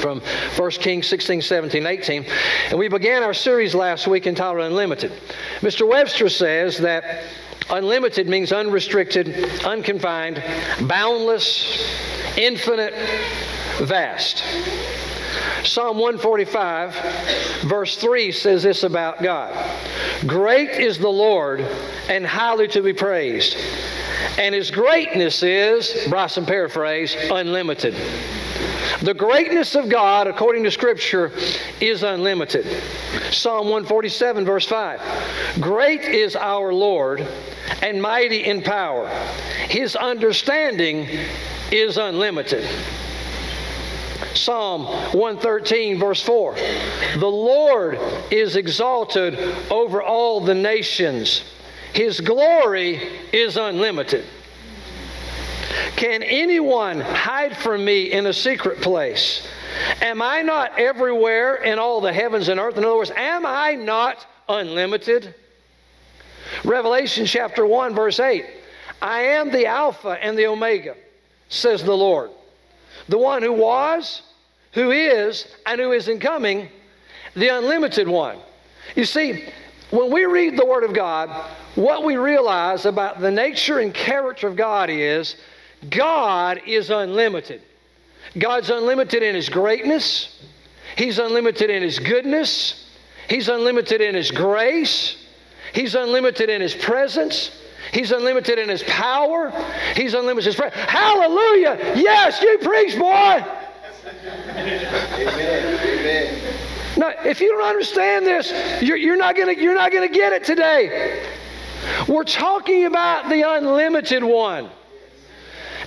from 1 Kings 16, 17, 18. And we began our series last week entitled Unlimited. Mr. Webster says that unlimited means unrestricted, unconfined, boundless, infinite, vast. Psalm 145, verse 3 says this about God Great is the Lord and highly to be praised. And his greatness is, Bryson paraphrase, unlimited. The greatness of God, according to Scripture, is unlimited. Psalm 147, verse 5. Great is our Lord and mighty in power. His understanding is unlimited. Psalm 113, verse 4. The Lord is exalted over all the nations, His glory is unlimited. Can anyone hide from me in a secret place? Am I not everywhere in all the heavens and earth? In other words, am I not unlimited? Revelation chapter 1, verse 8 I am the Alpha and the Omega, says the Lord. The one who was, who is, and who is in coming, the unlimited one. You see, when we read the Word of God, what we realize about the nature and character of God is God is unlimited. God's unlimited in His greatness, He's unlimited in His goodness, He's unlimited in His grace, He's unlimited in His presence. He's unlimited in his power. He's unlimited in his presence. Hallelujah. Yes, you preach, boy. Amen. Amen. Now, if you don't understand this, you're, you're not going to. you're not going to get it today. We're talking about the unlimited one.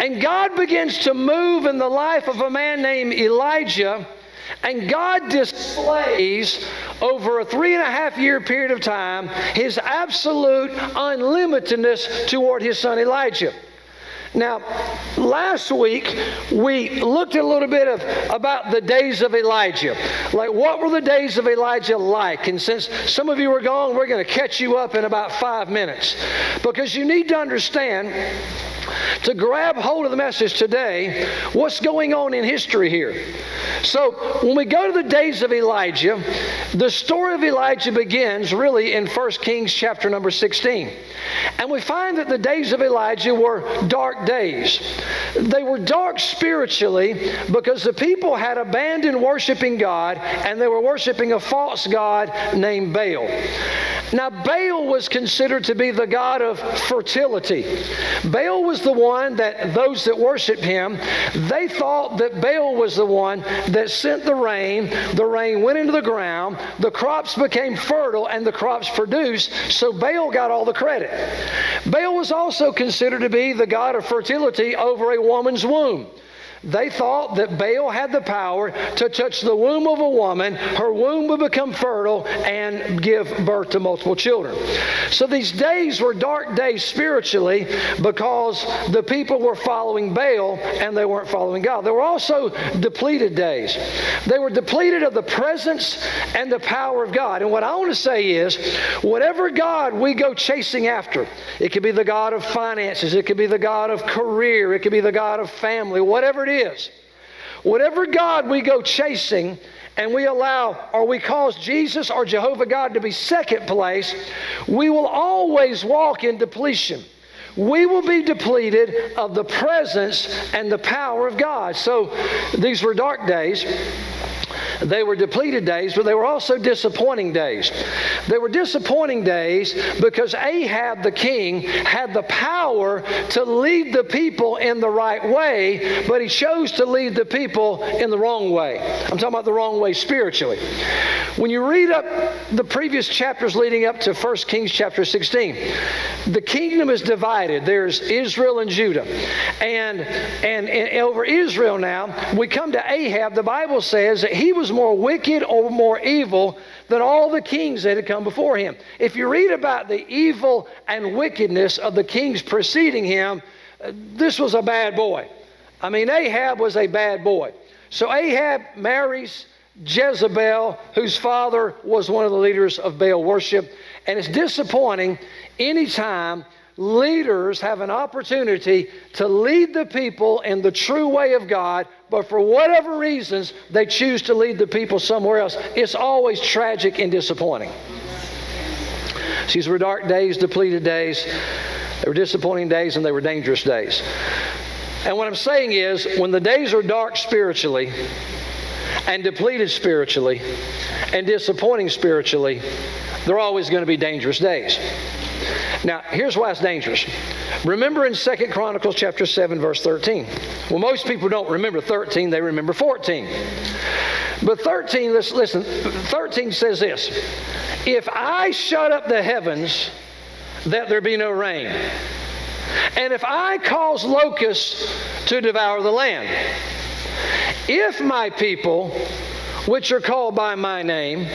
And God begins to move in the life of a man named Elijah. And God displays over a three and a half year period of time his absolute unlimitedness toward his son Elijah. Now, last week we looked a little bit of about the days of Elijah. Like what were the days of Elijah like? And since some of you were gone, we're going to catch you up in about 5 minutes. Because you need to understand to grab hold of the message today, what's going on in history here. So, when we go to the days of Elijah, the story of Elijah begins really in 1 Kings chapter number 16. And we find that the days of Elijah were dark days. They were dark spiritually because the people had abandoned worshiping God and they were worshiping a false God named Baal. Now, Baal was considered to be the god of fertility. Baal was the one that those that worshiped him, they thought that Baal was the one that sent the rain. The rain went into the ground, the crops became fertile, and the crops produced, so Baal got all the credit. Baal was also considered to be the god of fertility over a woman's womb. They thought that Baal had the power to touch the womb of a woman, her womb would become fertile and give birth to multiple children. So these days were dark days spiritually because the people were following Baal and they weren't following God. They were also depleted days. They were depleted of the presence and the power of God. And what I want to say is whatever God we go chasing after, it could be the God of finances, it could be the God of career, it could be the God of family, whatever it is. Whatever God we go chasing and we allow or we cause Jesus or Jehovah God to be second place, we will always walk in depletion. We will be depleted of the presence and the power of God. So these were dark days. They were depleted days, but they were also disappointing days. They were disappointing days because Ahab the king had the power to lead the people in the right way, but he chose to lead the people in the wrong way. I'm talking about the wrong way spiritually. When you read up the previous chapters leading up to 1 Kings chapter 16, the kingdom is divided. There's Israel and Judah. And, and, and over Israel now, we come to Ahab. The Bible says that he was was more wicked or more evil than all the kings that had come before him. If you read about the evil and wickedness of the kings preceding him, uh, this was a bad boy. I mean, Ahab was a bad boy. So Ahab marries Jezebel, whose father was one of the leaders of Baal worship. And it's disappointing anytime leaders have an opportunity to lead the people in the true way of God, but for whatever reasons they choose to lead the people somewhere else. It's always tragic and disappointing. These were dark days, depleted days. They were disappointing days and they were dangerous days. And what I'm saying is, when the days are dark spiritually, and depleted spiritually, and disappointing spiritually, they're always going to be dangerous days. Now, here's why it's dangerous. Remember in Second Chronicles chapter 7, verse 13. Well, most people don't remember 13, they remember 14. But 13, let's listen, 13 says this If I shut up the heavens, that there be no rain and if I cause locusts to devour the land, if my people, which are called by my name,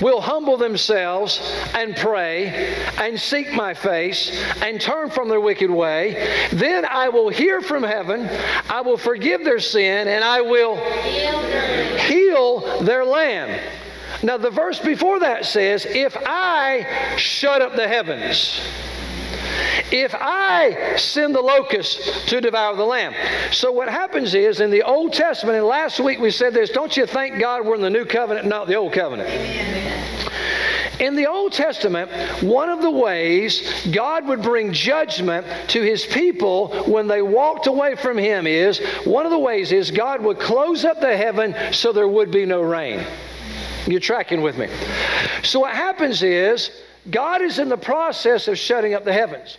will humble themselves and pray and seek my face and turn from their wicked way, then I will hear from heaven, I will forgive their sin, and I will heal their land. Now, the verse before that says, If I shut up the heavens, if I send the locusts to devour the land. So what happens is in the Old Testament, and last week we said this, don't you thank God we're in the new covenant, not the old covenant? In the Old Testament, one of the ways God would bring judgment to his people when they walked away from him is one of the ways is God would close up the heaven so there would be no rain. You're tracking with me. So what happens is God is in the process of shutting up the heavens.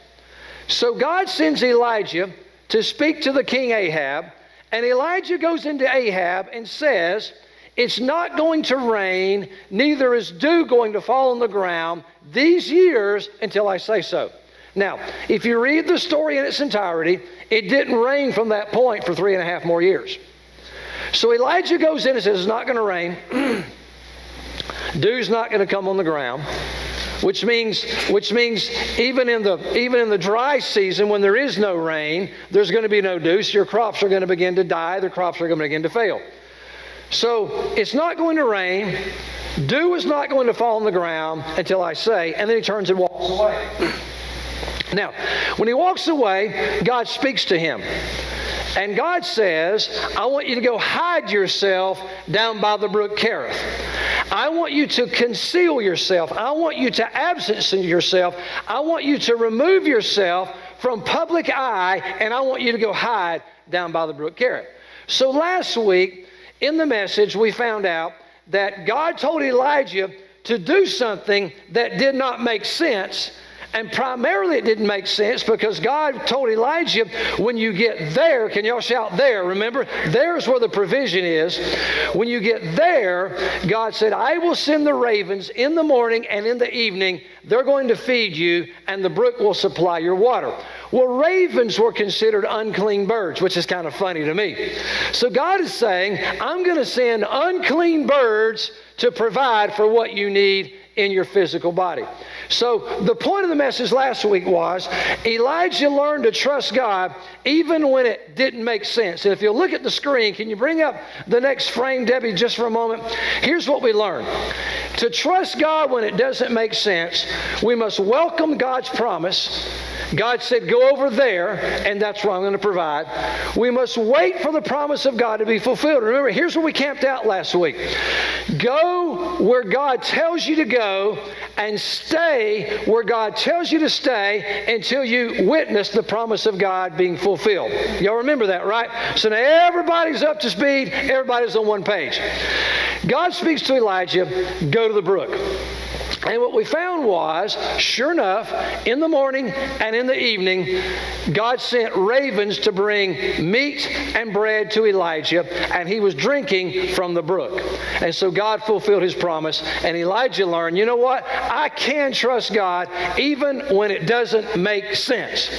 So God sends Elijah to speak to the king Ahab, and Elijah goes into Ahab and says, It's not going to rain, neither is dew going to fall on the ground these years until I say so. Now, if you read the story in its entirety, it didn't rain from that point for three and a half more years. So Elijah goes in and says, It's not going to rain. Dew's not going to come on the ground which means which means even in the even in the dry season when there is no rain, there's going to be no dew. Your crops are going to begin to die. The crops are going to begin to fail. So it's not going to rain. Dew is not going to fall on the ground until I say, and then he turns and walks away. Now, when he walks away, God speaks to him. And God says, I want you to go hide yourself down by the brook Kerith. I want you to conceal yourself. I want you to absence yourself. I want you to remove yourself from public eye, and I want you to go hide down by the brook Kerith. So last week in the message, we found out that God told Elijah to do something that did not make sense and primarily it didn't make sense because God told Elijah, when you get there, can y'all shout there? Remember, there's where the provision is. When you get there, God said, I will send the ravens in the morning and in the evening. They're going to feed you, and the brook will supply your water. Well, ravens were considered unclean birds, which is kind of funny to me. So God is saying, I'm going to send unclean birds to provide for what you need in your physical body. So, the point of the message last week was Elijah learned to trust God even when it didn't make sense. And if you look at the screen, can you bring up the next frame, Debbie, just for a moment? Here's what we learned To trust God when it doesn't make sense, we must welcome God's promise. God said, Go over there, and that's what I'm going to provide. We must wait for the promise of God to be fulfilled. Remember, here's where we camped out last week go where God tells you to go, and stay where God tells you to stay until you witness the promise of God being fulfilled. Y'all remember that, right? So now everybody's up to speed, everybody's on one page. God speaks to Elijah, go to the brook. And what we found was, sure enough, in the morning and in the evening, God sent ravens to bring meat and bread to Elijah, and he was drinking from the brook. And so God fulfilled his promise, and Elijah learned, you know what? I can trust God even when it doesn't make sense.